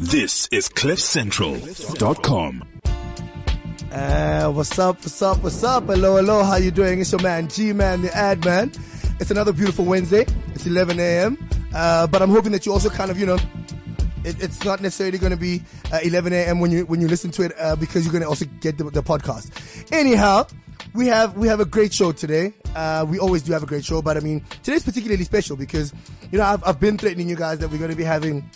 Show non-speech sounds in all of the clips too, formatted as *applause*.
This is CliffCentral.com. Uh, what's up, what's up, what's up? Hello, hello, how you doing? It's your man, G-Man, the ad man. It's another beautiful Wednesday. It's 11 a.m. Uh, but I'm hoping that you also kind of, you know, it, it's not necessarily going to be uh, 11 a.m. when you when you listen to it uh, because you're going to also get the, the, podcast. Anyhow, we have we have a great show today. Uh, we always do have a great show, but I mean today's particularly special because you know I've, I've been threatening you guys that we're going to be having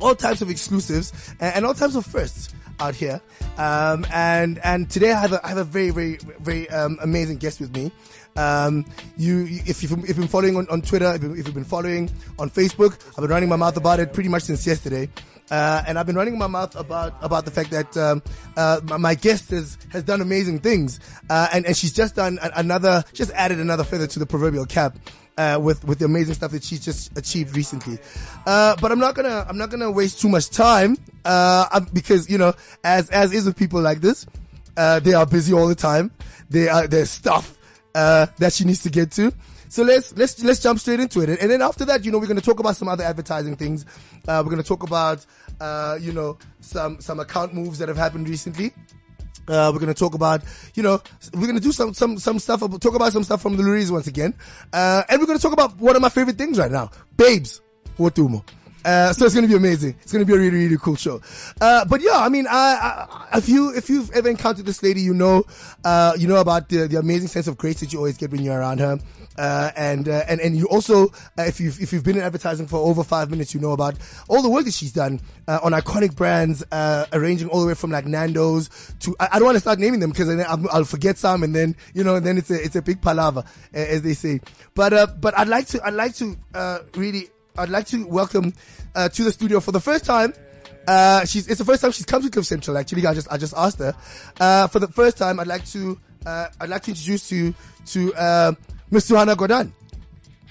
all types of exclusives and, and all types of firsts out here. Um, and and today I have a, I have a very very very um, amazing guest with me. Um, you, if you've, if you've been following on, on Twitter, if you've been following on Facebook, I've been running my mouth about it pretty much since yesterday. Uh, and I've been running my mouth about about the fact that um, uh, my guest has has done amazing things, uh, and and she's just done another, just added another feather to the proverbial cap. Uh, with with the amazing stuff that she's just achieved recently, uh, but I'm not gonna I'm not gonna waste too much time uh, because you know as as is with people like this, they are busy all the time. They are there's stuff uh, that she needs to get to. So let's let's let's jump straight into it, and then after that, you know, we're going to talk about some other advertising things. Uh, we're going to talk about uh, you know some some account moves that have happened recently. Uh, we're gonna talk about, you know, we're gonna do some some some stuff. Talk about some stuff from the Loeries once again, uh, and we're gonna talk about one of my favorite things right now, babes. More? Uh, so it's going to be amazing. It's going to be a really, really cool show. Uh, but yeah, I mean, I, I, if you, if you've ever encountered this lady, you know, uh, you know about the, the amazing sense of grace that you always get when you're around her. Uh, and, uh, and, and you also, uh, if you've, if you've been in advertising for over five minutes, you know about all the work that she's done, on iconic brands, arranging all the way from like Nando's to, I, I don't want to start naming them because I'll, I'll forget some and then, you know, and then it's a, it's a big palaver, as they say. But, but I'd like to, I'd like to, really I'd like to welcome uh, to the studio for the first time. Uh, she's it's the first time she's come to Cliff Central. Actually, I just I just asked her uh, for the first time. I'd like to uh, I'd like to introduce you to uh, Miss Suhana Gordhan.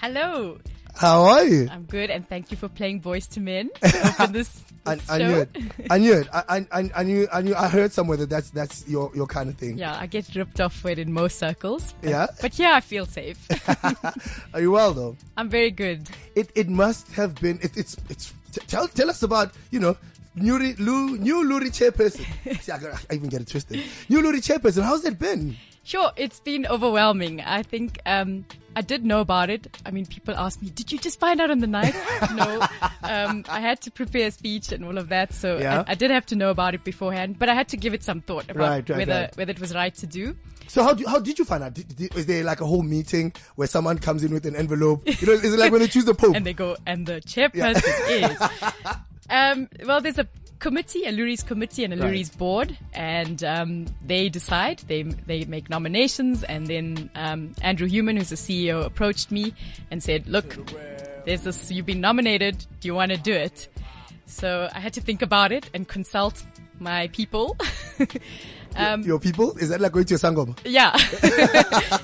Hello. How are you? I'm good, and thank you for playing Boyz II Men *laughs* for this. I, I, knew it. I knew it. I, I, I knew. I knew. I heard somewhere that that's that's your your kind of thing. Yeah, I get ripped off for it in most circles. But, yeah. But yeah, I feel safe. *laughs* are you well though? I'm very good. It it must have been. It, it's it's. Tell tell us about you know new Lu, new Loerie chairperson. *laughs* See, I, I even get it twisted. New Loerie chairperson. How's it been? Sure, it's been overwhelming. I think um, I did know about it. I mean, people ask me, "Did you just find out on the night?" *laughs* no, um, I had to prepare a speech and all of that, so yeah. I, I, did have to know about it beforehand. But I had to give it some thought about right, right, whether right. whether it was right to do. So how do, how did you find out? Did, did, is there like a whole meeting where someone comes in with an envelope? You know, is it like when they choose the pope *laughs* and they go and the chairperson yeah. is? *laughs* Um, well, there's a committee, a Loeries committee and a Loeries right. board, and um, they decide. They they make nominations, and then um, Andrew Human, who's the CEO, approached me and said, "Look, there's this. You've been nominated. Do you want to do it?" So I had to think about it and consult my people. *laughs* Um, your people? Is that like going to your Sangoma? Yeah. *laughs* *laughs*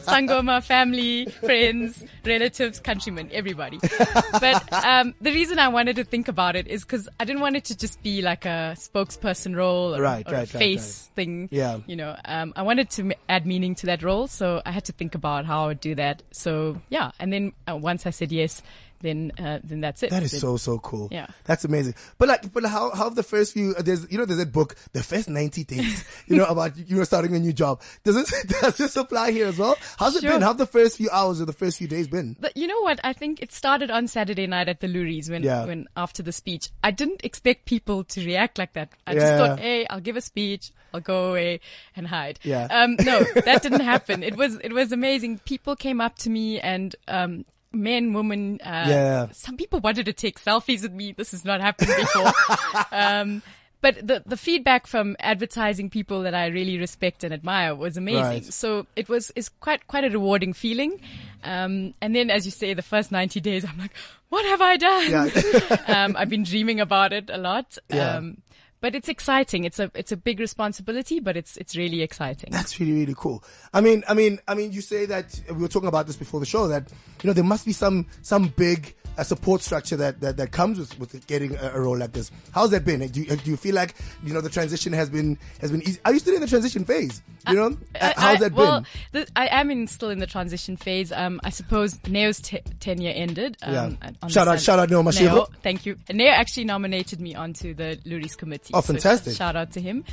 Sangoma, family, friends, relatives, countrymen, everybody. But um, the reason I wanted to think about it is because I didn't want it to just be like a spokesperson role or, right, or right, a face right, thing. Yeah. You know, um, I wanted to add meaning to that role, so I had to think about how I would do that. So yeah, and then uh, once I said yes, then uh, then that's it. That is then, so so cool. Yeah, that's amazing. But like, but how how the first few there's you know there's that book, the first ninety days, *laughs* you know about you know starting a new job. Does it *laughs* does this apply here as well? How's it been? How the first few hours or the first few days been? But you know what? I think it started on Saturday night at the Loeries when yeah. when after the speech. I didn't expect people to react like that. I yeah. just thought, hey, I'll give a speech. I'll go away and hide. Yeah. Um, no, that didn't *laughs* happen. It was, it was amazing. People came up to me and, um, men, women. Uh, yeah. Some people wanted to take selfies with me. This has not happened before. *laughs* um, but the the feedback from advertising people that I really respect and admire was amazing. Right. So it was it's quite quite a rewarding feeling. Um, and then, as you say, the first ninety days, I'm like, what have I done? Yeah. *laughs* um, I've been dreaming about it a lot. Yeah. Um, but it's exciting. It's a it's a big responsibility, but it's it's really exciting. That's really really cool. I mean, I mean, I mean, you say that we were talking about this before the show that you know there must be some some big a support structure that, that, that comes with, with getting a, a role like this. How's that been? Do you, do you feel like, you know, the transition has been, has been easy? Are you still in the transition phase? You know? Uh, how's I, that well, been? The, I am in, still in the transition phase. Um, I suppose Neo's te- tenure ended. Um, Yeah. Shout out- shout out Neo Mashigo. Thank you. And Neo actually nominated me onto the Loeries committee. Oh, so fantastic. shout out to him.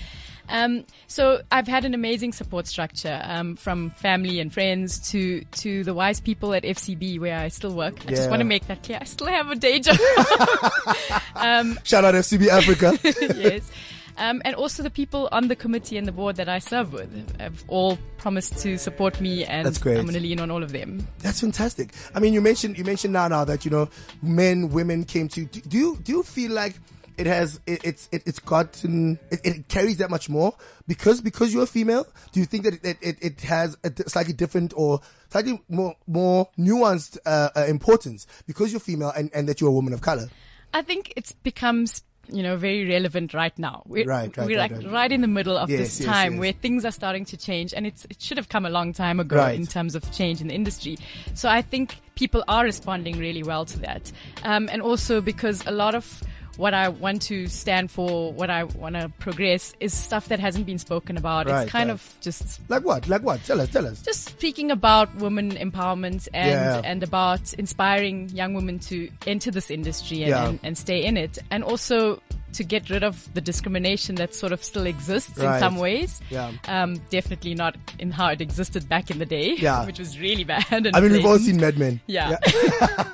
Um, so I've had an amazing support structure, um, from family and friends to, to the wise people at FCB where I still work. I just want to make that clear. I still have a day job. *laughs* Shout out FCB Africa. *laughs* yes. Um, and also the people on the committee and the board that I serve with have all promised to support me and. I'm going to lean on all of them. That's fantastic. I mean, you mentioned, you mentioned now, now that, you know, men, women came to, do, do you, do you feel like it has, it, it's, it, it's gotten, it, it carries that much more because, because you're a female? Do you think that it, it, it has a slightly different or slightly more, more nuanced, uh, uh, importance because you're female and, and that you're a woman of color? I think it's becomes you know very relevant right now. We're, Right, right, we're right, like right. right in the middle of Yes, this yes, time yes. where things are starting to change, and it's it should have come a long time ago Right. in terms of change in the industry. So I think people are responding really well to that, um, and also because a lot of what I want to stand for, what I want to progress, is stuff that hasn't been spoken about. Right, it's kind right. of just Like what? Like what? Tell us, tell us. just speaking about women empowerment and Yeah. and about inspiring young women to enter this industry and, Yeah. and, and stay in it and also to get rid of the discrimination that sort of still exists Right. in some ways. Yeah. Um, definitely not in how it existed back in the day, Yeah. *laughs* which was really bad. And I mean, we've all seen Mad Men. Yeah. *laughs*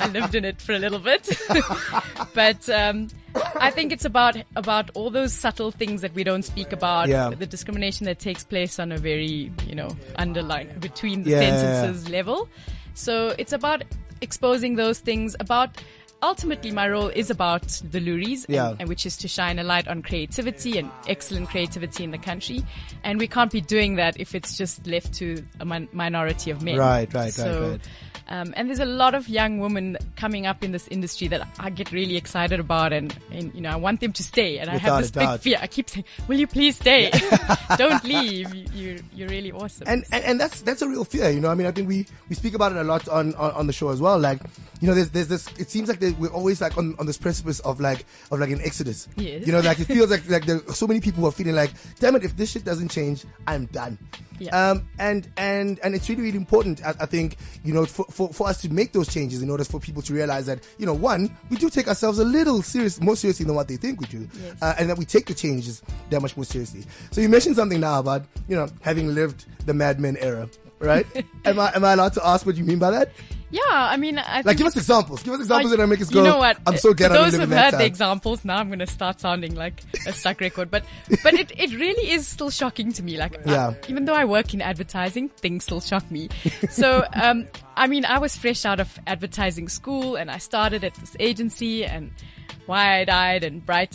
I lived in it for a little bit. *laughs* but um, I think it's about about all those subtle things that we don't speak about. Yeah. The discrimination that takes place on a very, you know, underline between the Yeah. sentences level. So it's about exposing those things about ultimately my role is about the Loeries and- Yeah. and which is to shine a light on creativity and excellent creativity in the country and we can't be doing that if it's just left to a min- minority of men Right, right, right, so right. um, and there's a lot of young women coming up in this industry that I get really excited about, and, and you know I want them to stay. And I have this big fear. I keep saying, "Will you please stay? *laughs* Don't leave. You, you're you're really awesome." and, and and that's that's a real fear, you know. I mean, I think we we speak about it a lot on on, on the show as well. Like, you know, there's there's this. It seems like we're always like on, on this precipice of like of like an exodus. Yes. You know, like it feels like *laughs* like there are so many people who are feeling like, damn it, if this shit doesn't change, I'm done. Yeah. Um, and and and it's really really important. I, I think you know for, for for us to make those changes in order for people to realize that you know one we do take ourselves a little serious more seriously than what they think we do, Yes. uh, and that we take the changes that much more seriously. So you mentioned something now about you know having lived the Mad Men era, right? *laughs* am I am I allowed to ask what you mean by that? Yeah, I mean, I Like, give us examples. Give us examples I- that make us go. You know what? I'm so glad I those who've heard the examples, now I'm going to start sounding like a stuck record. But but it, it really is still shocking to me. Like Yeah. uh, even though I work in advertising, things still shock me. So um, I mean, I was fresh out of advertising school, and I started at this agency and wide eyed and bright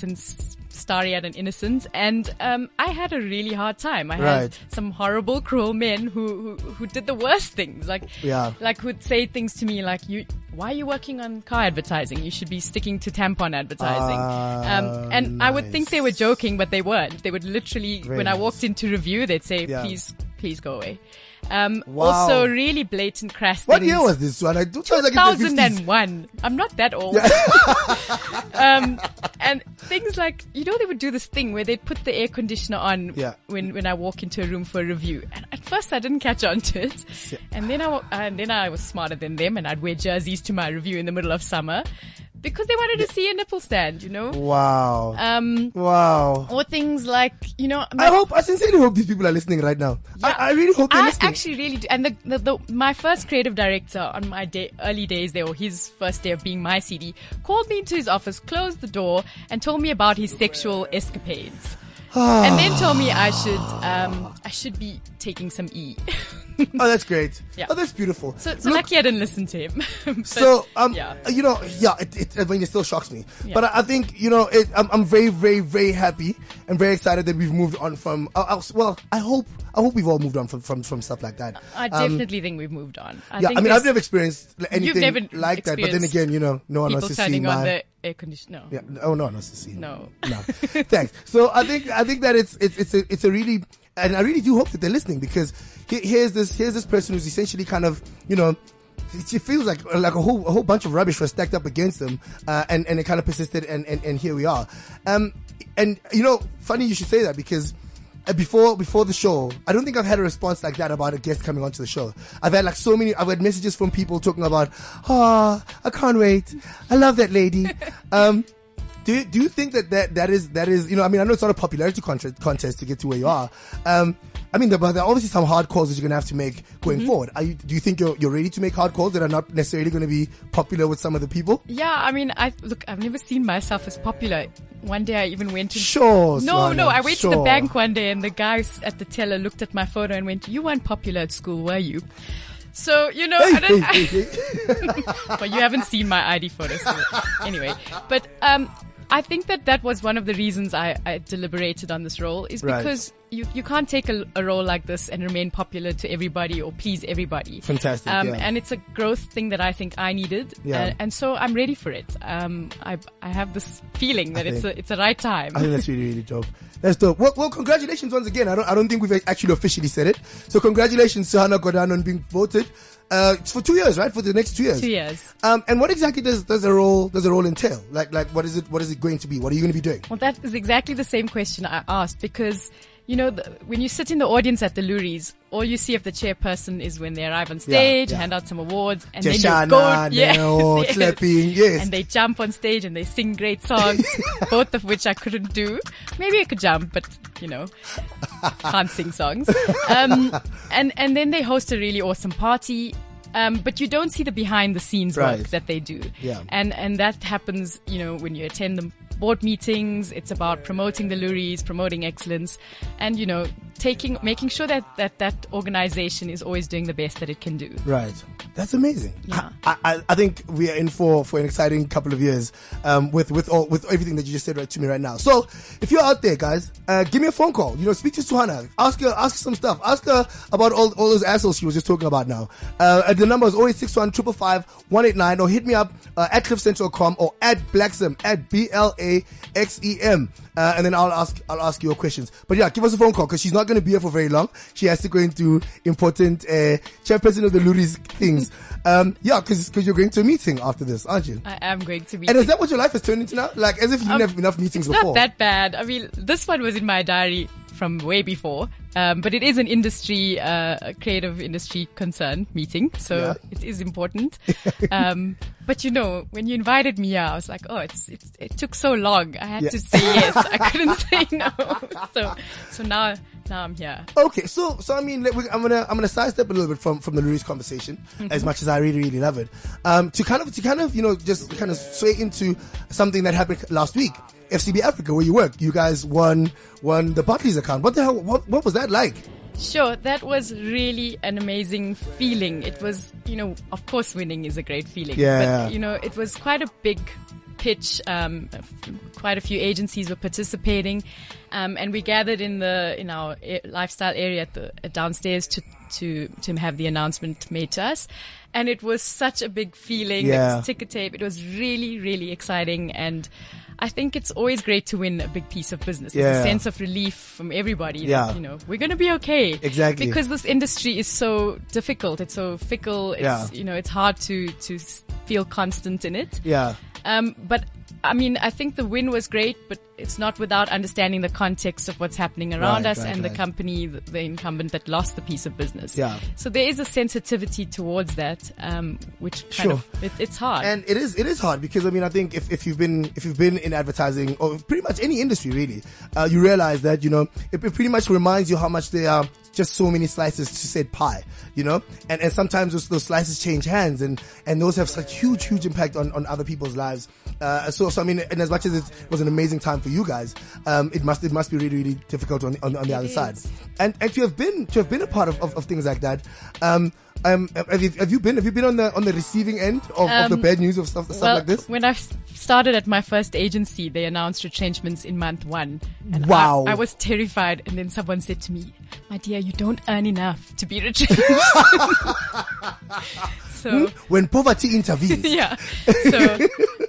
and starry eyed and innocent. And um, I had a really hard time. I Right. had some horrible, cruel men who, who who did the worst things. Like Yeah. like would say things to me like you why are you working on car advertising you should be sticking to tampon advertising Ah, um, and i would think they were joking but they weren't they would literally Very when i walked into review they'd say Yeah. please please go away um, Wow. also really blatant crass What year was this one? I do sounds like it's the 50s. 2001. I'm not that old. *laughs* um, and things like, you know, they would do this thing where they'd put the air conditioner on Yeah. when, when I walk into a room for a review. And at first I didn't catch on to it. And then I, and then I was smarter than them and I'd wear jerseys to my review in the middle of summer because they wanted to see a nipple stand, you know? Wow. Um, wow. or things like, you know, I hope, I sincerely hope these people are listening right now. I, I really hope they're I listening. actually really do. And the, the, the my first creative director on my day, early days there, or his first day of being my CD, called me into his office, closed the door, and told me about his sexual escapades. And then told me I should um I should be taking some E. oh, that's great. *laughs* Yeah. Oh, that's beautiful. so so Look, lucky I didn't listen to him. *laughs* But, so um yeah. you know yeah it, it I mean it still shocks me Yeah. but I, I think you know it, I'm, I'm very very very happy and very excited that we've moved on from uh, uh, well I hope I hope we've all moved on from from, from stuff like that I Um, definitely think we've moved on. I yeah think I mean I've never experienced anything never like that but then again you know no one people wants to see turning on my the air conditioner. yeah oh no one wants to see No. no *laughs* thanks so I think I think that it's it's it's a, it's a really and I really do hope that they're listening because he- here's this here's this person who's essentially kind of you know it, it feels like like a whole a whole bunch of rubbish was stacked up against them, uh, and and it kind of persisted, and, and and here we are. Um, and you know, funny you should say that because uh, before before the show, I don't think I've had a response like that about a guest coming onto the show. I've had like so many. I've had messages from people talking about, "Ah, I can't wait. I love that lady." *laughs* um, do you, do you think that, that that is that is you know I mean I know it's not a popularity contest contest to get to where you are. Um, I mean, there, but there are obviously some hard calls that you're gonna have to make going forward. Are you, do you think you're you're ready to make hard calls that are not necessarily going to be popular with some of the people? Yeah, I mean, I look. I've never seen myself as popular. One day, I even went to. Sure. No, Suhana, no. I went to the bank one day, and the guy at the teller looked at my photo and went, "You weren't popular at school, were you?" So you know, I *laughs* but you haven't seen my ID photo. So anyway, but um, I think that that was one of the reasons I, I deliberated on this role is Right. because you, you can't take a, a role like this and remain popular to everybody or please everybody. Fantastic, Um, yeah. And it's a growth thing that I think I needed. Yeah. And, and so I'm ready for it. Um, I, I have this feeling that I it's think- a, it's a right time. I think that's *laughs* really, really dope. That's dope. Well, well, congratulations once again. I don't, I don't think we've actually officially said it. So congratulations to Hannah Godano on being voted. Uh, it's for two years, right? For the next two years. Two years. Um, and what exactly does, does the role, does the role entail? Like, like, what is it, what is it going to be? What are you going to be doing? Well, that is exactly the same question I asked because, you know, the, when you sit in the audience at the Loeries, all you see of the chairperson is when they arrive on stage, yeah. hand out some awards, and then you go, *laughs* yes, Neo, yes. clapping, yes. and they jump on stage and they sing great songs, *laughs* both of which I couldn't do. Maybe I could jump, but you know, can't sing songs. Um, *laughs* and and then they host a really awesome party. Um, but you don't see the behind the scenes Right. work that they do. Yeah. And and that happens, you know, when you attend the board meetings. It's about promoting the Loeries, promoting excellence, and you know, taking making sure that that that organization is always doing the best that it can do. Right. That's amazing. Yeah. I, I, I think we are in for, for an exciting couple of years, um, with, with all, with everything that you just said right to me right now. So, if you're out there, guys, uh, give me a phone call. You know, speak to Suhana. Ask her, ask her some stuff. Ask her about all, all those assholes she was just talking about now. Uh, the number is 0861 555 189 or hit me up, uh, at cliffcentral.com or at Blaxem, at B-L-A-X-E-M. Uh, and then I'll ask, I'll ask you your questions. But yeah, give us a phone call because she's not going to be here for very long. She has to go into important, uh, chairperson of the Loeries things. Um, yeah, cause, cause you're going to a meeting after this, aren't you? I am going to be. And is that what your life has turned into now? Like, as if you didn't have enough meetings Um, It's before. not that bad. I mean, this one was in my diary from way before, um, but it is an industry, uh, a creative industry concern meeting, so Yeah. it is important. *laughs* um, but you know, when you invited me, here, I was like, oh, it's, it's it took so long. I had Yeah. to say yes. I *laughs* couldn't say no. So so now now I'm here. Okay, so so I mean, I'm gonna I'm gonna sidestep a little bit from from the Loeries conversation, Mm-hmm. as much as I really really love it. Um, to kind of to kind of you know just kind of sway into something that happened last week, FCB Africa, where you work. You guys won won the Barclays account. What the hell? What what was that like? Sure, that was really an amazing feeling. It was, you know, of course winning is a great feeling. Yeah. But, you know, it was quite a big pitch. Um, quite a few agencies were participating. Um, and we gathered in the, in our lifestyle area at the, at downstairs to, to, to have the announcement made to us. And it was such a big feeling. It Yeah. was ticker tape. It was really, really exciting. And I think it's always great to win a big piece of business. It's Yeah. a sense of relief from everybody. that, Yeah. you know, we're going to be okay. Exactly. Because this industry is so difficult. It's so fickle. It's, Yeah. you know, it's hard to, to feel constant in it. Yeah, Um, but I mean, I think the win was great, but it's not without understanding the context of what's happening around Right, us right, and the company, the, the incumbent that lost the piece of business. Yeah. So there is a sensitivity towards that, um, which kind Sure. of, it, it's hard. and it is it is hard because I mean I think if, if you've been if you've been in advertising or pretty much any industry really, uh, you realize that you know it, it pretty much reminds you how much there are just so many slices to said pie, you know, and and sometimes those, those slices change hands and and those have such huge huge impact on on other people's lives. Uh, so so I mean, and as much as it was an amazing time for you guys, um, it must it must be really really difficult on on, on the other side, and and to have been to have been a part of, of, of things like that. Um, um, have you, have you been have you been on the on the receiving end of, of the Um, bad news of stuff stuff well, like this? When I started at my first agency, they announced retrenchments in month one. And I- I, was terrified. And then someone said to me, my dear, you don't earn enough to be *laughs* retrenched. *laughs* so, When poverty intervenes. *laughs* yeah. So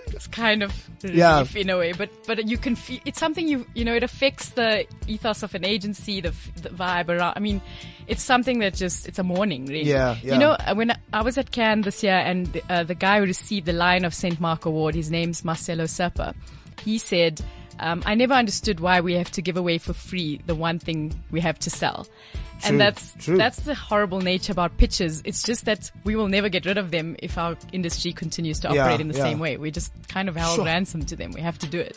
it's kind of *laughs* Yeah. in a way, but but you can feel it's something you you know it affects the ethos of an agency, the, the vibe around. I mean, it's something that just it's a morning, really. Yeah, yeah. You know, uh, when I- I was at Cannes this year, and the, uh, the guy who received the Lion of Saint Mark award, his name's Marcelo Serpa. He said, um, "I never understood why we have to give away for free the one thing we have to sell." True, And that's true. that's the horrible nature about pitches. It's just that we will never get rid of them if our industry continues to Yeah, operate in the yeah. same way. We just kind of held Sure. ransom to them. We have to do it.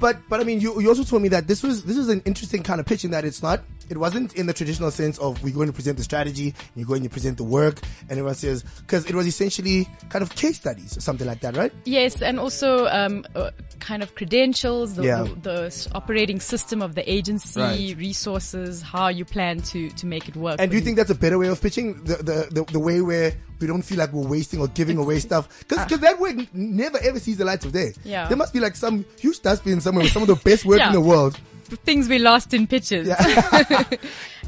But but I mean, you, you also told me that this was this was an interesting kind of pitch in that it's not it wasn't in the traditional sense of we're going to present the strategy and you're going to present the work and everyone says because it was essentially kind of case studies or something like that, right? Yes, and also um, uh, kind of credentials, the, Yeah. the, the operating system of the agency, Right. resources, how you plan to to make it work. And do you think that's a better way of pitching the the, the, the way where we don't feel like we're wasting or giving away *laughs* stuff? Because ah. that work never ever sees the light of day. Yeah. There must be like some huge dustbin somewhere with some of the best work in the world. Things we lost in pitches. Yeah. *laughs*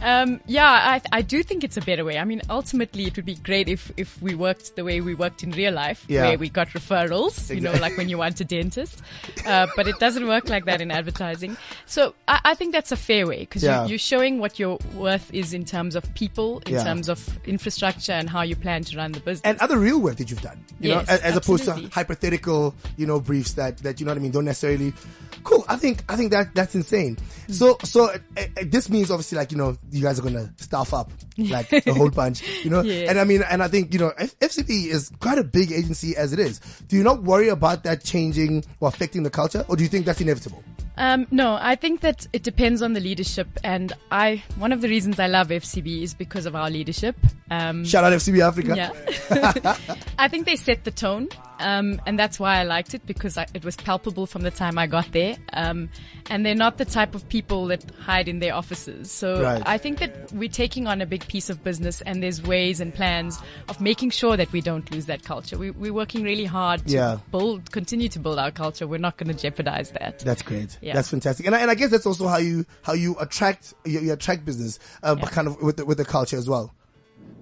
Um, yeah, I, I do think it's a better way. I mean, ultimately, it would be great if, if we worked the way we worked in real life, Yeah. where we got referrals, you know, like when you want a dentist. *laughs* Uh, but it doesn't work like that in advertising. So I, I think that's a fair way because Yeah. you, you're showing what your worth is in terms of people, in terms of infrastructure and how you plan to run the business. and other real work that you've done, you Yes, know, as, as opposed to hypothetical, you know, briefs that, that, you know what I mean, don't necessarily, cool. I think, I think that, that's insane. So, so uh, uh, this means obviously like, you know, you guys are going to staff up like a whole *laughs* bunch, you know, Yes. and I mean, and I think, you know, F- FCB is quite a big agency as it is. Do you not worry about that changing or affecting the culture or do you think that's inevitable? Um, no, I think that it depends on the leadership, and I one of the reasons I love FCB is because of our leadership. Um, Shout out FCB Africa. yeah, *laughs* I think they set the tone, um, and that's why I liked it because I, it was palpable from the time I got there. Um, and they're not the type of people that hide in their offices. So Right. I think that we're taking on a big piece of business, and there's ways and plans of making sure that we don't lose that culture. We, we're working really hard to Yeah. build, continue to build our culture. We're not going to jeopardize that. That's great. Yeah. That's fantastic. And I, and I guess that's also how you how you attract you, you attract business, uh, but Yeah. kind of with the, with the culture as well.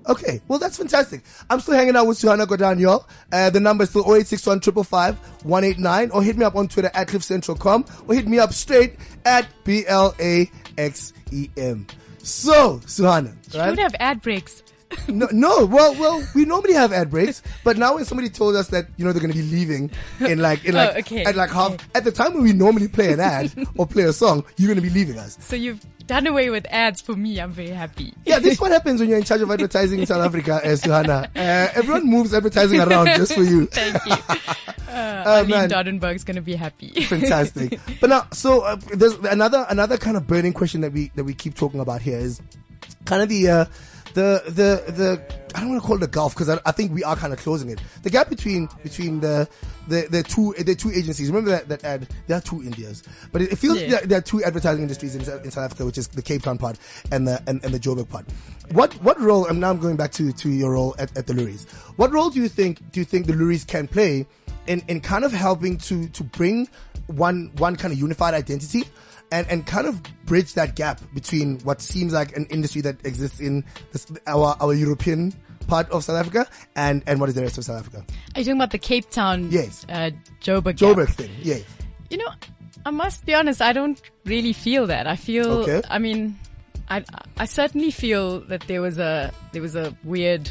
Okay, well that's fantastic. I'm still hanging out with Suhana Godanyo. Uh, the number is still 0861 555 189 or hit me up on Twitter at cliffcentral.com or hit me up straight at B-L-A-X-E-M. So, Suhana, You right? would have ad breaks. *laughs* No, no. Well, well, we normally have ad breaks, but now when somebody told us that you know they're going to be leaving in like in *laughs* Oh, like okay, at like half at the time when we normally play an ad *laughs* or play a song, you're going to be leaving us. So you've done away with ads for me. I'm very happy. Yeah, this is *laughs* what happens when you're in charge of advertising in South Africa, uh, Suhana. Uh, everyone moves advertising around just for you. *laughs* Thank you. *laughs* Uh, Oh, Eileen man. Dodenberg's going to be happy. Fantastic. But now, so uh, there's another another kind of burning question that we that we keep talking about here is kind of the uh, the the the I don't want to call it a gulf because I, I think we are kind of closing it. The gap between between the the, the two the two agencies. Remember that that ad? There are two Indias, but it, it feels Yeah. there, there are two advertising industries in, South- in South Africa, which is the Cape Town part and the and, and the Joburg part. What what role? And now I'm going back to to your role at, at the Loeries. What role do you think do you think the Loeries can play in in kind of helping to to bring one one kind of unified identity? And, and kind of bridge that gap between what seems like an industry that exists in this, our our European part of South Africa and and what is the rest of South Africa. Are you talking about the Cape Town? Yes. Uh, Joburg. gap? Joburg thing, yeah. You know, I must be honest. I don't really feel that. I feel. Okay. I mean, I I certainly feel that there was a there was a weird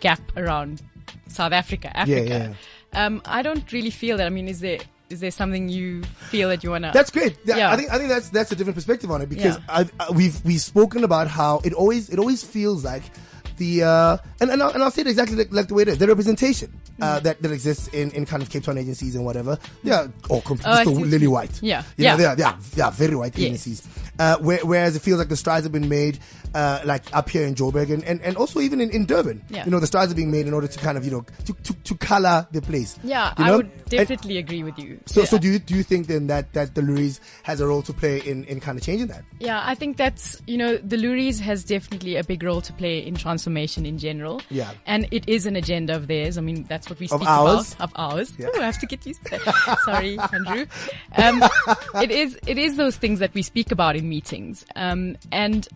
gap around South Africa, Africa. Um, I don't really feel that. I mean, is there is there something you feel that you wanna? That's great. Yeah. I think I think that's that's a different perspective on it because Yeah. I've, uh, we've we've spoken about how it always it always feels like the uh, and and I'll, and I'll say it exactly like, like the way it is the representation Mm. uh, that that exists in, in kind of Cape Town agencies and whatever. Yeah, or completely Oh, I lily white. Yeah. you Yeah. know, they are, they are, they are very white Yes. agencies. Uh, where, whereas it feels like the strides have been made, uh, like up here in Joburg and, and, and also even in, in Durban. Yeah. You know, the strides are being made in order to kind of, you know, to, to, to color the place. yeah, You I know? would And- definitely agree with you. so, Yeah. so do you do you think then that that the Loeries has a role to play in, in kind of changing that? Yeah, I think that's, you know, the Loeries has definitely a big role to play in transformation in general. Yeah. And it is an agenda of theirs. I mean, that's what we speak Of ours? about. Of ours. Yeah. Ooh, I have to get used to that. *laughs* Sorry, Andrew. Um, it is, it is those things that we speak about in meetings. Um, and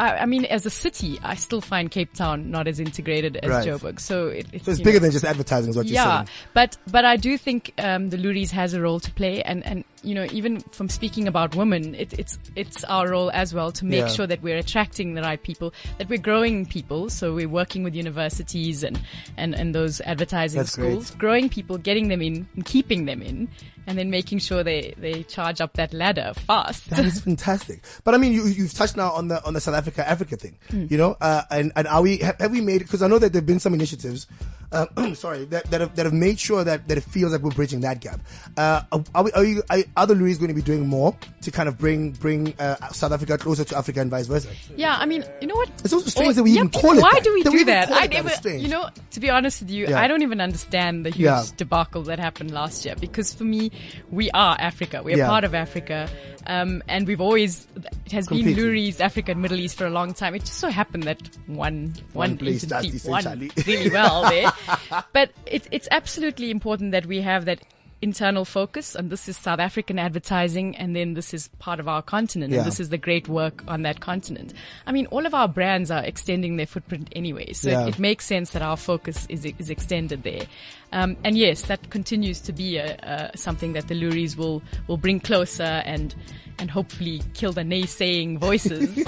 I, I mean, as a city, I still find Cape Town not as integrated as Right. Joburg. So it, it's, So it's bigger know, than just advertising, is what you're saying. yeah, but but I do think um, the Loeries has a role to play, and and you know even from speaking about women, it, it's it's our role as well to make Yeah. sure that we're attracting the right people, that we're growing people. So we're working with universities and and and those advertising That's great. schools, growing people, getting them in, and keeping them in, and then making sure they they charge up that ladder fast. That is fantastic. But I mean, you, you've touched now on the on the South Africa Africa thing, Hmm. you know, uh, and and are we have, have we made because I know that there've been some initiatives, uh, *clears throat* sorry, that, that have that have made sure that, that it feels like we're bridging that gap. Uh, are we, are you are other Loeries going to be doing more to kind of bring bring uh, South Africa closer to Africa and vice versa? Yeah, I mean, you know what? It's also strange that we even yeah, call it Why that. do we That do we even that? I never, you know, to be honest with you, Yeah. I don't even understand the huge Yeah. debacle that happened last year because for me, we are Africa. We're Yeah. part of Africa. Um, and we've always, it has Completely. been Loeries Africa and Middle East for a long time. It just so happened that one, One one, place agency won really well there. *laughs* but it, it's absolutely important that we have that internal focus and this is South African advertising and then this is part of our continent Yeah. and this is the great work on that continent. I mean, all of our brands are extending their footprint anyway, so Yeah. it, it makes sense that our focus is, is extended there. Um, and yes, that continues to be a, a, something that the Loeries will, will bring closer and, and hopefully kill the naysaying voices. *laughs*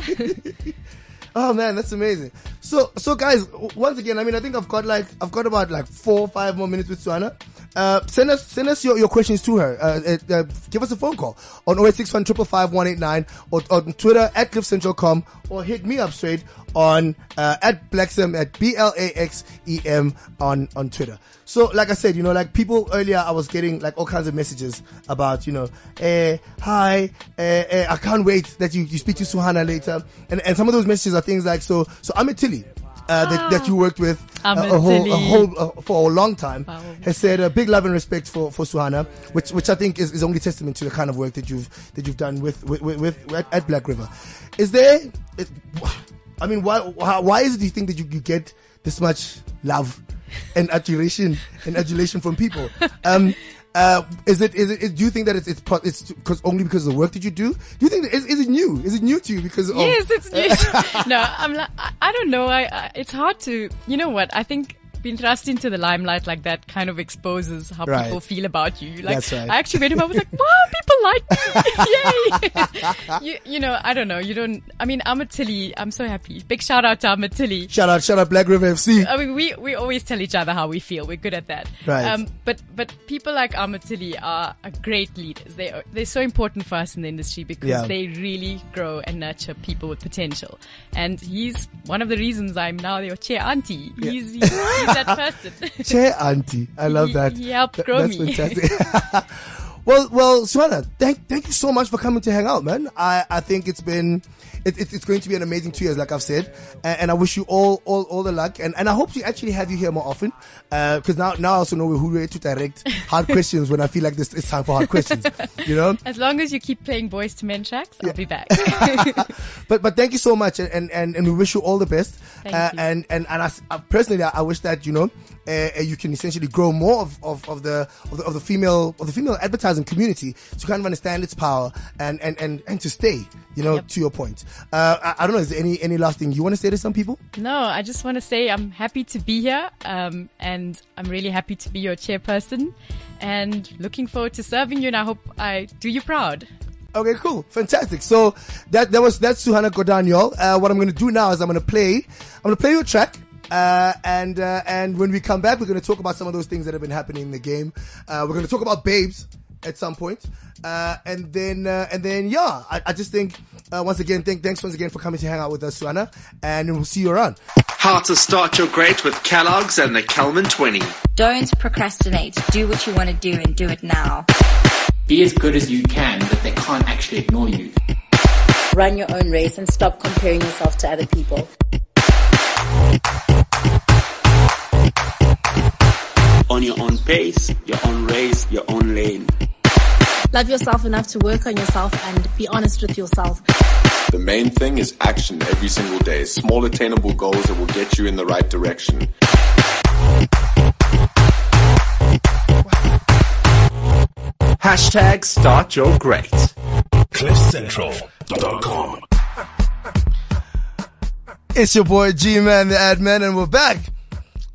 *laughs* Oh man, that's amazing. So, so guys, once again, I mean, I think I've got like, I've got about like four five more minutes with Suhana. Uh, send us, send us your, your questions to her. Uh, uh, uh, give us a phone call on 0861 555 or on Twitter at cliffcentral.com or hit me up straight on, uh, at Blaxem at B-L-A-X-E-M on, on Twitter. So, like I said, you know, like people earlier, I was getting like all kinds of messages about, you know, eh, hi, eh, eh, I can't wait that you, you speak to Suhana later. And, and some of those messages are things like, so, so Ahmed Tilly, uh, that, that you worked with uh, a whole, a whole, uh, for a long time, Wow. has said a big love and respect for, for Suhana, which, which I think is, is only testament to the kind of work that you've, that you've done with, with, with, with at, at Black River. Is there, it, I mean, why, why, why is it do you think that you, you get this much love and adulation and adulation from people? Um, uh, is it, is it, is- do you think that it's, it's, pro- it's because only because of the work that you do? Do you think, that, is, is it new? Is it new to you because of, Yes, it's new. *laughs* no, I'm like, I, I don't know. I, I, it's hard to, you know what? I think being thrust into the limelight like that kind of exposes how Right. people feel about you. Like, That's right. I actually went home, I was like, wow, people like me. *laughs* *laughs* Yay. *laughs* you, you know, I don't know. You don't, I mean, Ahmed Tilly, I'm so happy. Big shout out to Ahmed Tilly. shout out, shout out Black River FC. I mean, we, we always tell each other how we feel. We're good at that. Right. Um, but, but people like Amatili are, are great leaders. They are, they're so important for us in the industry because Yeah. they really grow and nurture people with potential. And he's one of the reasons I'm now your chair auntie. He's, he's, he's *laughs* that person. Chair auntie. I love that. helped Th- grow That's me. fantastic. *laughs* well, well, Suhana, thank, thank you so much for coming to hang out, man. I, I think it's been, it, it, it's going to be an amazing two years, like I've said. And, and I wish you all, all, all the luck. And, and I hope to actually have you here more often. Uh, cause now, now I also know who to direct hard *laughs* questions when I feel like this, it's time for hard questions, you know? As long as you keep playing Boyz II Men tracks, I'll be back. *laughs* But but thank you so much, and and, and we wish you all the best. Uh. And and and I, uh, personally, I, I wish that you know uh, you can essentially grow more of, of, of the of the of the female of the female advertising community to kind of understand its power and and and, and to stay. You know, Yep. to your point. Uh, I, I don't know. Is there any any last thing you want to say to some people? No, I just want to say I'm happy to be here, um, and I'm really happy to be your chairperson, and looking forward to serving you. And I hope I do you proud. Okay, cool, fantastic. So that that was that's Suhana Godaniol. Uh, what I'm going to do now is I'm going to play. I'm going to play you a track. Uh, and uh, and when we come back, we're going to talk about some of those things that have been happening in the game. Uh, we're going to talk about babes at some point. Uh, and then uh, and then yeah, I, I just think uh, once again, thank, thanks once again for coming to hang out with us, Suhana, and we'll see you around. How to start your great with Kellogg's and the Kelman 20. Don't procrastinate. Do what you want to do and do it now. be as good as you can, but they can't actually ignore you. run your own race and stop comparing yourself to other people. On your own pace, your own race, your own lane. Love yourself enough to work on yourself and be honest with yourself. The main thing is action every single day. Small attainable goals that will get you in the right direction. Hashtag start your great. CliffCentral.com. It's your boy G Man, the ad man, and we're back.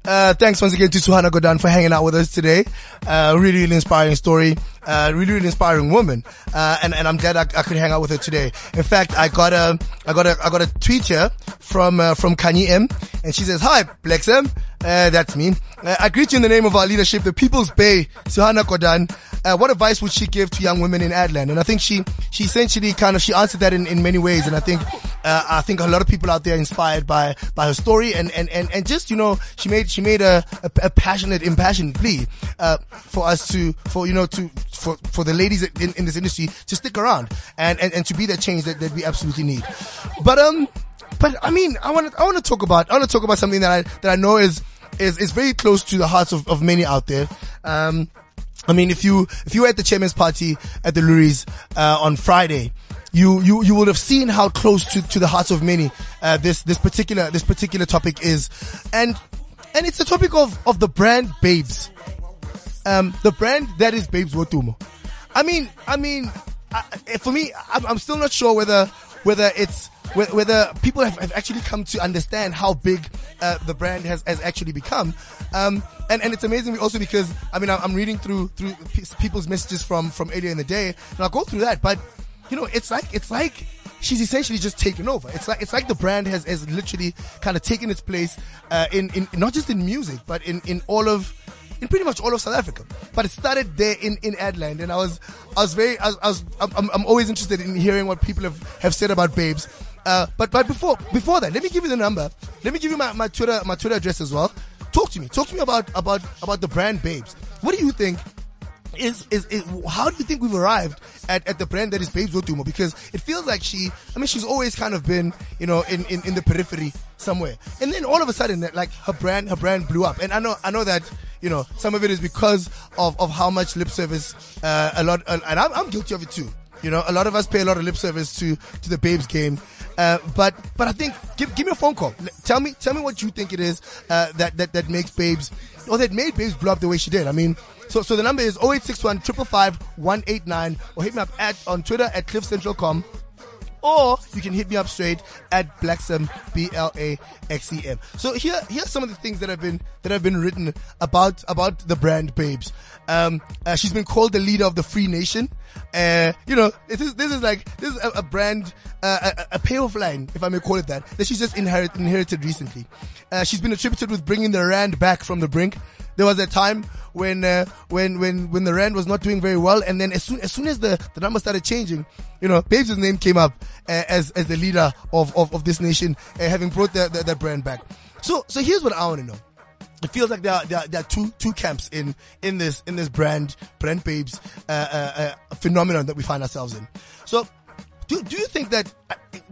Uh, thanks once again to Suhana Gordhan for hanging out with us today. Uh, really, really inspiring story. Uh, really, really inspiring woman. Uh, and, and I'm glad I, I, could hang out with her today. In fact, I got a, I got a, I got a tweet here from, uh, from Kanye M. And she says, hi, Blaxem. Uh, that's me. I greet you in the name of our leadership, the People's Bay, Suhana Gordhan uh, what advice would she give to young women in Adland? And I think she, she essentially kind of, she answered that in, in many ways. And I think, uh, I think a lot of people out there inspired by, by her story and, and, and, and just, you know, she made, she made a, a, a passionate, impassioned plea, uh, for us to, for, you know, to, for, for the ladies in, in this industry to stick around and, and, and to be that change that, that we absolutely need. But, um, but I mean, I want to, I want to talk about, I want to talk about something that I, that I know is, is, is very close to the hearts of, of many out there. Um, I mean, if you if you were at the chairman's party at the Loeries uh, on Friday, you you you would have seen how close to, to the hearts of many uh, this this particular this particular topic is, and and it's a topic of of the brand Babes, um, the brand that is Babes Wodumo. I mean, I mean, I, for me, I'm, I'm still not sure whether whether it's whether people have, have, actually come to understand how big uh, the brand has, has actually become. Um, and, and it's amazing also because, I mean, I'm reading through, through people's messages from, from earlier in the day and I'll go through that, but you know, it's like, it's like, she's essentially just taken over. It's like it's like the brand has, has literally kind of taken its place uh, in in not just in music, but in in all of in pretty much all of South Africa. But it started there in, in Adland, and I was I was very I was, I was I'm, I'm always interested in hearing what people have, have said about Babes. Uh, but but before before that, let me give you the number. Let me give you my, my Twitter my Twitter address as well. Talk to me. Talk to me about about about the brand Babes. What do you think? Is, is, is how do you think we've arrived at, at the brand that is Babes Wodumo? Because it feels like she, I mean, she's always kind of been, you know, in, in, in the periphery somewhere. And then all of a sudden, like her brand, her brand blew up. And I know, I know that, you know, some of it is because of, of how much lip service, uh, a lot, and I'm, I'm guilty of it too. You know, a lot of us pay a lot of lip service to, to the Babes game. Uh, but but I think give give me a phone call. Tell me tell me what you think it is uh, that that that makes Babes or that made Babes blow up the way she did. I mean, so so the number is 0861 555 189 or hit me up at on Twitter at cliffcentral.com or you can hit me up straight at Blaxem, B-L-A-X-E-M. So here, here's some of the things that have been, that have been written about, about the brand Babes. Um, uh, she's been called the leader of the free nation. Uh, you know, this is, this is like, this is a, a brand, uh, a, a payoff line, if I may call it that, that she's just inherit, inherited recently. Uh, she's been attributed with bringing the rand back from the brink. There was a time when uh, when when when the rand was not doing very well, and then as soon as soon as the the numbers started changing, you know, Babes' name came up uh, as as the leader of of, of this nation, having brought the brand back. So so here's what I want to know. It feels like there are, there are, there are two two camps in in this in this brand brand babes uh, uh, uh, phenomenon that we find ourselves in. So do do you think that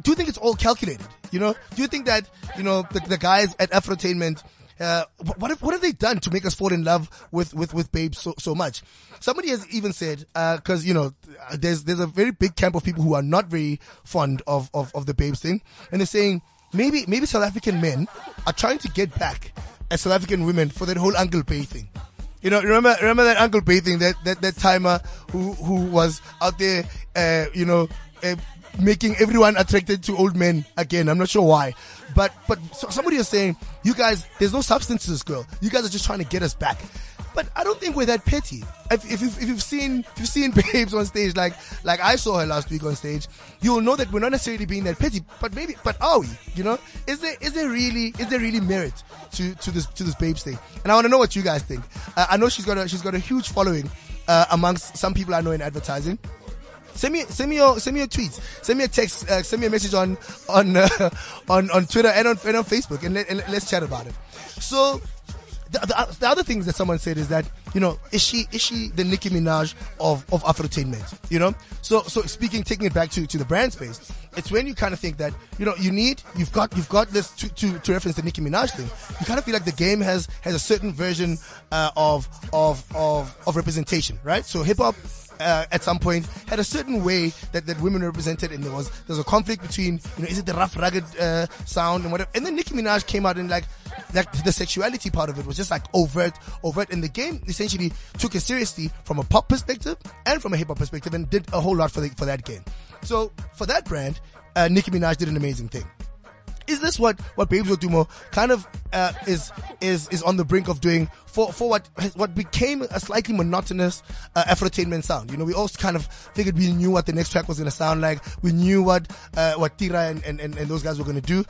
do you think it's all calculated? You know, do you think that you know the, the guys at Afrotainment uh, what have, what have they done to make us fall in love with, with, with babes so, so much? Somebody has even said, uh, cause, you know, there's, there's a very big camp of people who are not very fond of, of, of the babes thing. And they're saying, maybe, maybe South African men are trying to get back at South African women for that whole Uncle Bay thing. You know, remember, remember that Uncle Bay thing, that, that, that timer who, who was out there, uh, you know, uh, making everyone attracted to old men again. I'm not sure why, but but so somebody is saying, you guys, there's no substance to this girl. You guys are just trying to get us back. But I don't think we're that petty. If, if, you've, if you've seen if you've seen *laughs* babes on stage like like I saw her last week on stage, you'll know that we're not necessarily being that petty. But maybe, but are we? You know, is there is there really is there really merit to to this to this babes thing? And I want to know what you guys think. Uh, I know she's got a she's got a huge following uh, amongst some people I know in advertising. Send me, send me your, send me your tweets. Send me a text. Uh, send me a message on, on, uh, *laughs* on, on Twitter and on, and on Facebook, and, let, and let's chat about it. So, the, the, the, other things that someone said is that you know is she is she the Nicki Minaj of of Afrotainment? You know, so so speaking, taking it back to to the brand space, it's when you kind of think that you know you need you've got you've got this to to, to reference the Nicki Minaj thing. You kind of feel like the game has has a certain version uh, of of of of representation, right? So hip hop uh, at some point had a certain way that, that women represented and there was there was a conflict between you know is it the rough rugged uh, sound and whatever. And then Nicki Minaj came out and like like the sexuality part of it was just like overt overt. And the game essentially took it seriously from a pop perspective and from a hip hop perspective and did a whole lot for the, for that game. So for that brand uh, Nicki Minaj did an amazing thing is this what what Babes Wodumo kind of uh, is is is on the brink of doing for for what what became a slightly monotonous uh, Afrotainment sound? You know, we all kind of figured we knew what the next track was going to sound like. We knew what uh, what Tira and, and, and, and those guys were going to do.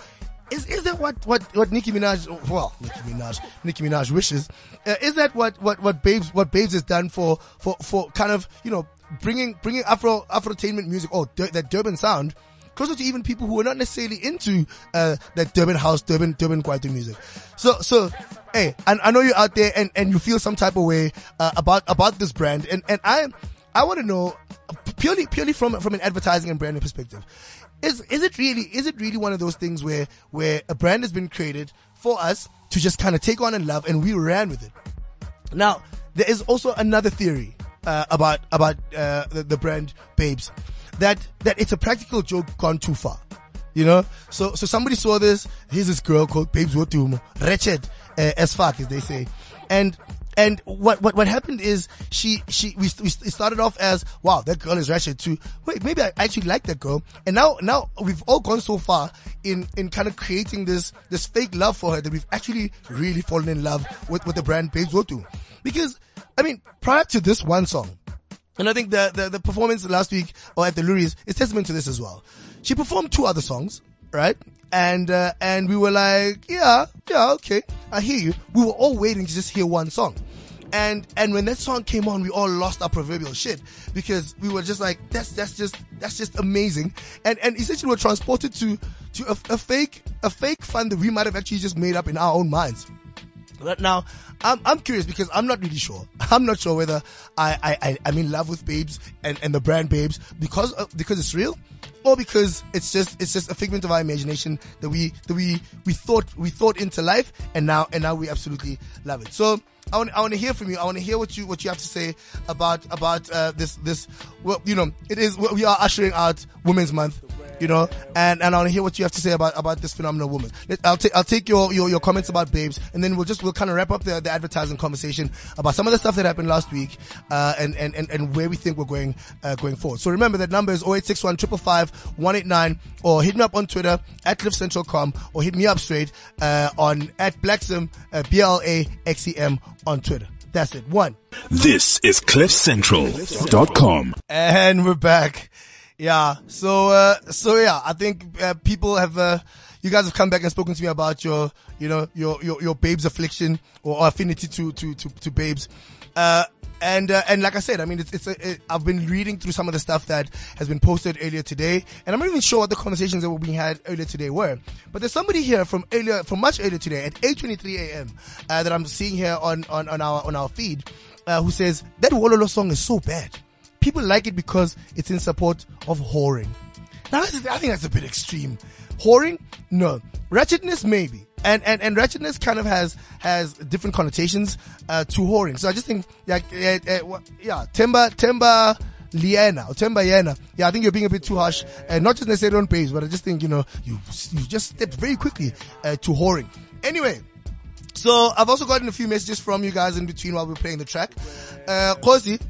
Is is that what what what Nicki Minaj? Well, Nicki Minaj, Nicki Minaj wishes. Uh, is that what what what Babes what Babes has done for for for kind of you know bringing bringing Afro Afrotainment music or oh, that Durban sound closer to even people who are not necessarily into uh, that Durban house, Durban Durban Kwaito music. So so hey, and I know you're out there and, and you feel some type of way uh, about about this brand, and and I I want to know purely purely from from an advertising and branding perspective. Is is it really is it really one of those things where where a brand has been created for us to just kind of take on and love, and we ran with it? Now there is also another theory uh, about about uh, the, the brand Babes that that it's a practical joke gone too far. You know, so so somebody saw this. Here's this girl called Babes Wodumo, wretched uh, as fuck, as they say, and and what, what, what happened is she, she, we, we started off as, wow, that girl is wretched too. Wait, maybe I actually like that girl. And now, now we've all gone so far in, in kind of creating this, this fake love for her that we've actually really fallen in love with, with the brand Babes Wotu. Because, I mean, prior to this one song, and I think the, the, the performance last week or at the Loeries is testament to this as well. She performed two other songs, right? And, uh, and we were like, yeah, yeah, okay. I hear you. We were all waiting to just hear one song. And, and when that song came on, we all lost our proverbial shit because we were just like, that's, that's just, that's just amazing. And, and essentially we're transported to, to a, a fake, a fake fun that we might have actually just made up in our own minds. But now, I'm, I'm curious because I'm not really sure. *laughs* I'm not sure whether I, I, I'm in love with Babes and, and the brand Babes because, because it's real or because it's just, it's just a figment of our imagination that we, that we, we thought, we thought into life and now, and now we absolutely love it. So, I want, I want to hear from you. I want to hear what you what you have to say about about uh, this this. Well, you know, it is we are ushering out Women's Month you know, and, and I want to hear what you have to say about, about this phenomenal woman. I'll take, I'll take your, your, your comments about babes and then we'll just, we'll kind of wrap up the, the advertising conversation about some of the stuff that happened last week, uh, and, and, and, and where we think we're going, uh, going forward. So remember that number is 0861 189 or hit me up on Twitter at cliffcentral.com or hit me up straight, uh, on at Blaxem, uh, B-L-A-X-E-M on Twitter. That's it. One. This is cliffcentral.com. And we're back. Yeah. So, uh, so yeah, I think, uh, people have, uh, you guys have come back and spoken to me about your, you know, your, your, your babes affliction or affinity to, to, to, to babes. Uh, and uh, and like I said, I mean, it's, it's a, it, I've been reading through some of the stuff that has been posted earlier today, and I'm not even sure what the conversations that were being had earlier today were. But there's somebody here from earlier, from much earlier today at 8:23 a.m. Uh, that I'm seeing here on on on our on our feed, uh, who says that Wololo song is so bad people like it because it's in support of whoring. Now, I think that's a bit extreme. Whoring? No. Wretchedness? Maybe. And, and, and wretchedness kind of has, has different connotations, uh, to whoring. So I just think, yeah, yeah, Temba, Temba, Liana or Temba Liana. Yeah, I think you're being a bit too harsh, and not just necessarily on page, but I just think, you know, you, you just stepped very quickly, uh, to whoring. Anyway, so I've also gotten a few messages from you guys in between while we're playing the track. Uh, Kosi,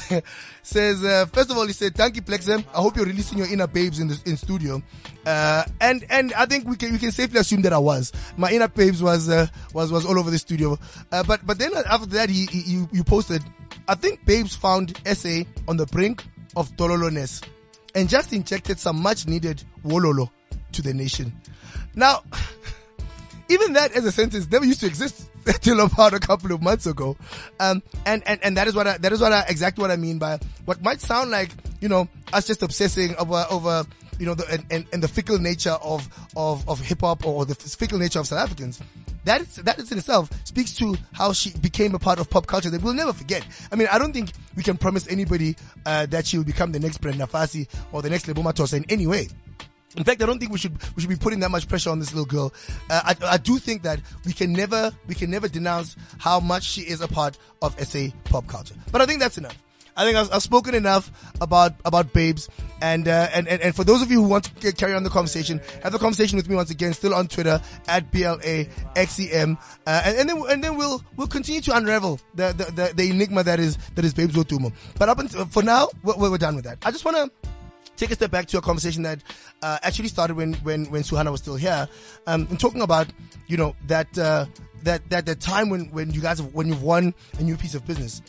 *laughs* says, uh, first of all, he said, thank you, Blaxem. I hope you're releasing your inner babes in the in studio. Uh, and, and I think we can, we can safely assume that I was. My inner babes was, uh, was, was all over the studio. Uh, but, but then after that, he, he, you, you posted, I think babes found SA on the brink of Tololoness and just injected some much needed wololo to the nation. Now, *laughs* even that as a sentence never used to exist till about a couple of months ago. Um, and, and, and that is what I, that is what I, exactly what I mean by what might sound like, you know, us just obsessing over, over, you know, the, and, and, and the fickle nature of, of, of hip hop or the fickle nature of South Africans. That is, that is in itself speaks to how she became a part of pop culture that we'll never forget. I mean, I don't think we can promise anybody, uh, that she will become the next Brenda Fassie or the next Lebo Mathosa in any way. In fact, I don't think we should we should be putting that much pressure on this little girl. Uh, I, I do think that we can never we can never denounce how much she is a part of SA pop culture. But I think that's enough. I think I've, I've spoken enough about about babes, and, uh, and and and for those of you who want to carry on the conversation, have the conversation with me once again, still on Twitter at blAxem, uh, and, and then and then we'll we'll continue to unravel the the, the, the enigma that is that is babes Wodumo. But up until for now, we're, we're done with that. I just want to take a step back to a conversation that uh, actually started when when when Suhana was still here, um, and talking about you know that uh, that that the time when when you guys have, when you've won a new piece of business.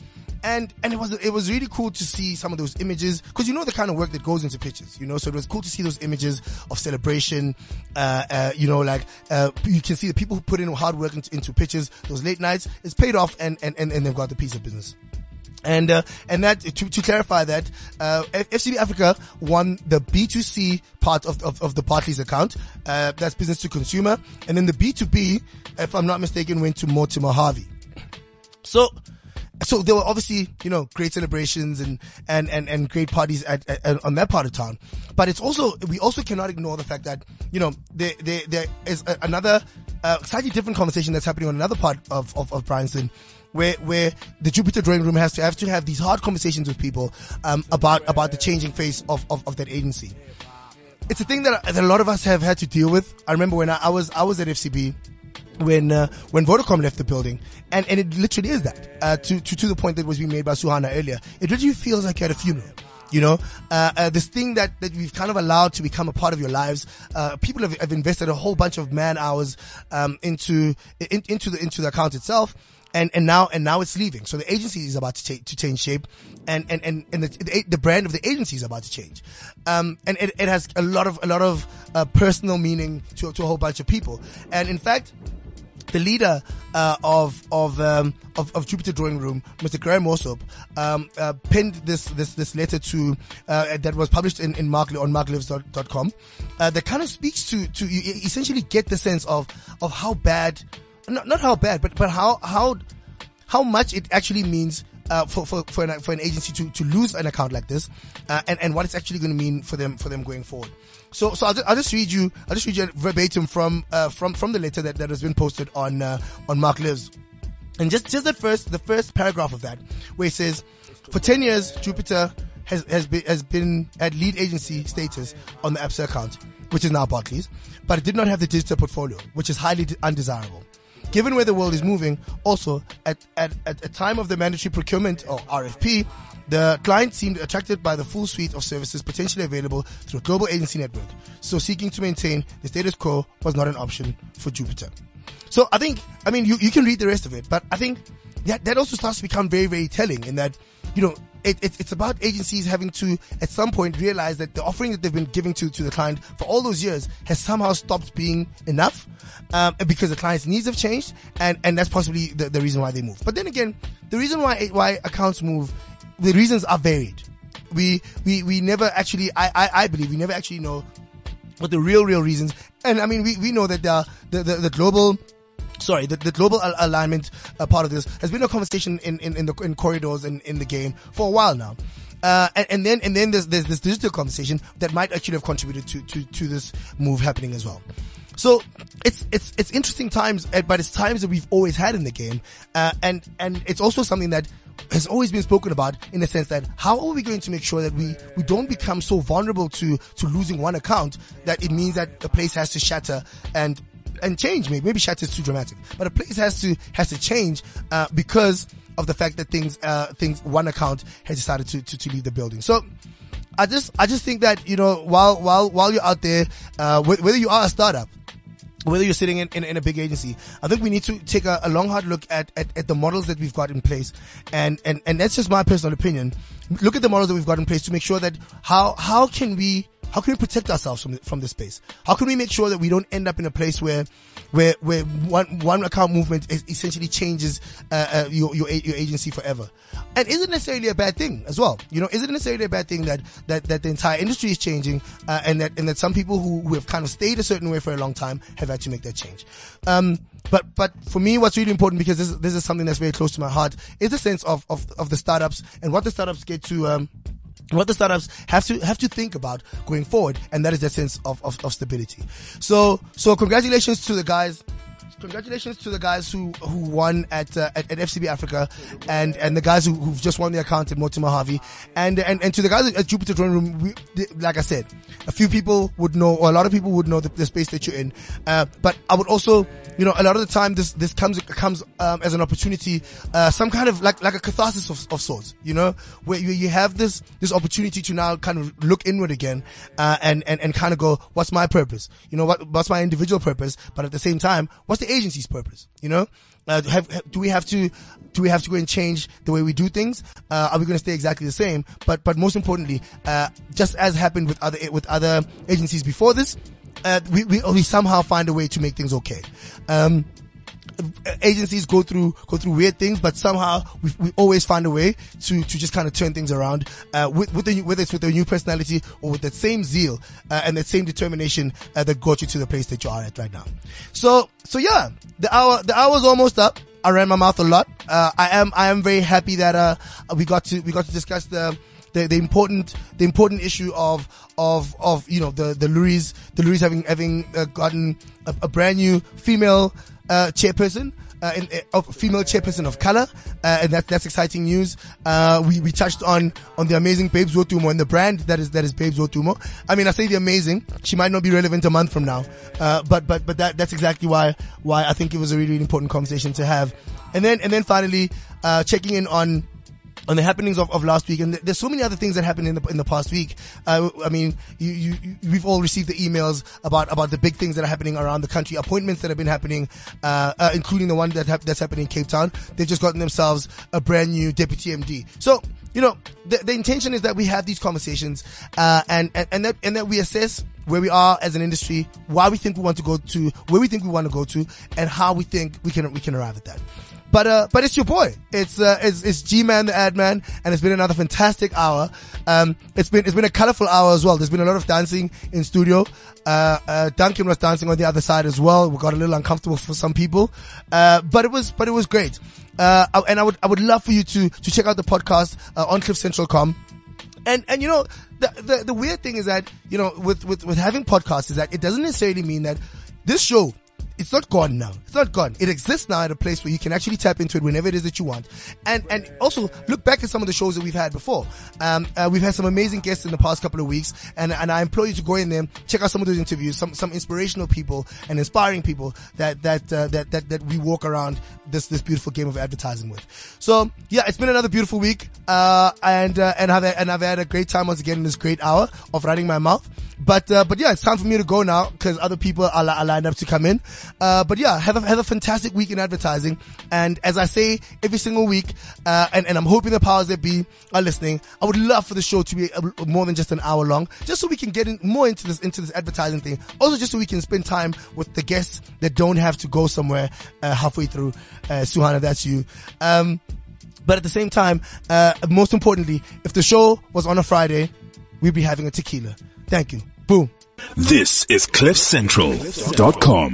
And, and it was, it was really cool to see some of those images, cause you know the kind of work that goes into pictures, you know, so it was cool to see those images of celebration, uh, uh, you know, like, uh, you can see the people who put in hard work into, into pictures, those late nights, it's paid off and, and, and, and they've got the piece of business. And uh, and that to, to clarify that uh, FCB Africa won the B2C part of of, of the Barclays account. Uh, that's business to consumer, and then the B2B, if I'm not mistaken, went to Mortimer Harvey. So. So there were obviously, you know, great celebrations and, and, and, and great parties at, at, on that part of town. But it's also, we also cannot ignore the fact that, you know, there, there, there is a, another, uh, slightly different conversation that's happening on another part of, of, of Bryanston where where the Jupiter drawing room has to have to have these hard conversations with people um, about about the changing face of, of, of that agency. It's a thing that, that a lot of us have had to deal with. I remember when I, I was I was at FCB when uh, when Vodacom left the building, and and it literally is that uh, to to to the point that was being made by Suhana earlier. It literally feels like you're at a funeral. You know, uh, uh, this thing that, that we've kind of allowed to become a part of your lives. Uh, people have, have invested a whole bunch of man hours um, into in, into the into the account itself and and now and now it's leaving. So the agency is about to to change shape, and and and, and the, the, brand of the agency is about to change, um, and it, it has a lot of a lot of uh, personal meaning to to a whole bunch of people, and in fact. The leader uh, of of, um, of of Jupiter Drawing Room, Mr. Graham Mossop, um, uh, penned this this this letter to uh, that was published in in Mark on marklives.com. Uh, that kind of speaks to to you essentially get the sense of of how bad not, not how bad, but, but how, how, how much it actually means uh, for for for an, for an, agency to, to lose an account like this, uh, and and what it's actually going to mean for them for them going forward. So so I'll just, I'll just read you I'll just read you verbatim from uh, from from the letter that, that has been posted on uh, on Mark Lives, and just just the first the first paragraph of that where it says, for ten years Jupiter has has been has been at lead agency status on the ABSA account, which is now Barclays, but it did not have the digital portfolio, which is highly undesirable. Given where the world is moving, also at, at, at a time of the mandatory procurement or RFP, the client seemed attracted by the full suite of services potentially available through a global agency network. So seeking to maintain the status quo was not an option for Jupiter. So I think, I mean, you, you can read the rest of it, but I think that, that also starts to become very, very telling in that, you know, it, it, it's about agencies having to, at some point, realize that the offering that they've been giving to, to the client for all those years has somehow stopped being enough, um, because the client's needs have changed, and, and that's possibly the, the reason why they move. But then again, the reason why, why accounts move, the reasons are varied. We, we, we never actually, I, I, I believe we never actually know what the real, real reasons. And I mean, we, we know that the, the, the, the global sorry, the, the global al- alignment uh, part of this has been a conversation in, in, in the in corridors in, in the game for a while now. Uh, and, and, then and then there's, there's this digital conversation that might actually have contributed to, to, to this move happening as well. So it's it's it's interesting times, uh, but it's times that we've always had in the game, uh, and and it's also something that has always been spoken about in the sense that how are we going to make sure that we we don't become so vulnerable to to losing one account that it means that the place has to shatter and and change maybe maybe shatter is too dramatic but a place has to has to change uh, because of the fact that things uh, things one account has decided to, to to leave the building so I just I just think that you know while while while you're out there uh, whether you are a startup whether you're sitting in, in, in, a big agency, I think we need to take a, a long hard look at, at, at, the models that we've got in place. And, and, and that's just my personal opinion. Look at the models that we've got in place to make sure that how, how can we how can we protect ourselves from from this space? How can we make sure that we don't end up in a place where where where one one account movement essentially changes uh, uh, your, your your agency forever? And isn't necessarily a bad thing as well. You know, isn't necessarily a bad thing that that that the entire industry is changing uh, and that and that some people who, who have kind of stayed a certain way for a long time have had to make that change. Um, but but for me, what's really important because this this is something that's very close to my heart is the sense of of of the startups and what the startups get to. Um, what the startups have to have to think about going forward, and that is that sense of, of, of stability. So so congratulations to the guys congratulations to the guys who who won at uh, at, at FCB Africa, and and the guys who, who've just won the account at Mortimer Harvey, and and and to the guys at Jupiter Drawing Room. We, like I said, a few people would know, or a lot of people would know the, the space that you're in. Uh, but I would also, you know, a lot of the time this this comes comes um, as an opportunity, uh, some kind of like like a catharsis of, of sorts, you know, where you, you have this this opportunity to now kind of look inward again, uh, and and and kind of go, what's my purpose? You know, what what's my individual purpose? But at the same time, what's the agency's purpose? You know, uh, have, do we have to do we have to go and change the way we do things? Uh, are we going to stay exactly the same? But but most importantly, uh, just as happened with other with other agencies before this, uh, we, we we somehow find a way to make things okay. Um, agencies go through go through weird things, but somehow we, we always find a way to to just kind of turn things around. Uh, with with the whether it's with a new personality or with that same zeal uh, and that same determination uh, that got you to the place that you are at right now. So so yeah, the hour the hour's almost up. I ran my mouth a lot. Uh, I am I am very happy that uh we got to we got to discuss the the, the important the important issue of of of you know the the Loeries the Loeries having having uh, gotten a, a, brand new female uh, chairperson. Uh, in, uh, female chairperson of color, uh, and that, that's exciting news. Uh, we, we touched on, on the amazing Babes Wodumo and the brand that is, that is Babes Wodumo. I mean, I say the amazing, she might not be relevant a month from now, uh, but, but, but that, that's exactly why, why I think it was a really, really important conversation to have. And then, and then finally, uh, checking in on, on the happenings of, of last week, and there's so many other things that happened in the in the past week. Uh, I mean, you, you, you, we've all received the emails about about the big things that are happening around the country, appointments that have been happening, uh, uh, including the one that ha- that's happening in Cape Town. They've just gotten themselves a brand new deputy MD. So you know, the, the intention is that we have these conversations, uh, and, and, and that, and that we assess where we are as an industry, why we think we want to go to, where we think we want to go to, and how we think we can, we can arrive at that. But, uh, but it's your boy. It's, uh, it's, it's G-Man, the ad man, and it's been another fantastic hour. Um, it's been, it's been a colorful hour as well. There's been a lot of dancing in studio. Uh, uh, Duncan was dancing on the other side as well. We got a little uncomfortable for some people. Uh, but it was, but it was great. Uh, and I would, I would love for you to, to check out the podcast, uh, on cliffcentral.com. And, and you know, the, the, the weird thing is that, you know, with, with, with having podcasts is that it doesn't necessarily mean that this show it's not gone now. It's not gone. It exists now at a place where you can actually tap into it whenever it is that you want. And, and also look back at some of the shows that we've had before. Um, uh, we've had some amazing guests in the past couple of weeks and, and I implore you to go in there, check out some of those interviews, some, some inspirational people and inspiring people that, that, uh, that, that, that we walk around this, this beautiful game of advertising with. So yeah, it's been another beautiful week. Uh, and, uh, and I've, and I've had a great time once again in this great hour of running my mouth. But, uh, but yeah, it's time for me to go now because other people are, are lined up to come in. Uh, but yeah, have a, have a fantastic week in advertising. And as I say every single week, uh, and, and I'm hoping the powers that be are listening, I would love for the show to be a, more than just an hour long, just so we can get in more into this, into this advertising thing. Also just so we can spend time with the guests that don't have to go somewhere, uh, halfway through. Uh, Suhana, that's you. Um, but at the same time, uh, most importantly, if the show was on a Friday, we'd be having a tequila. Thank you. Boom. This is CliffCentral.com.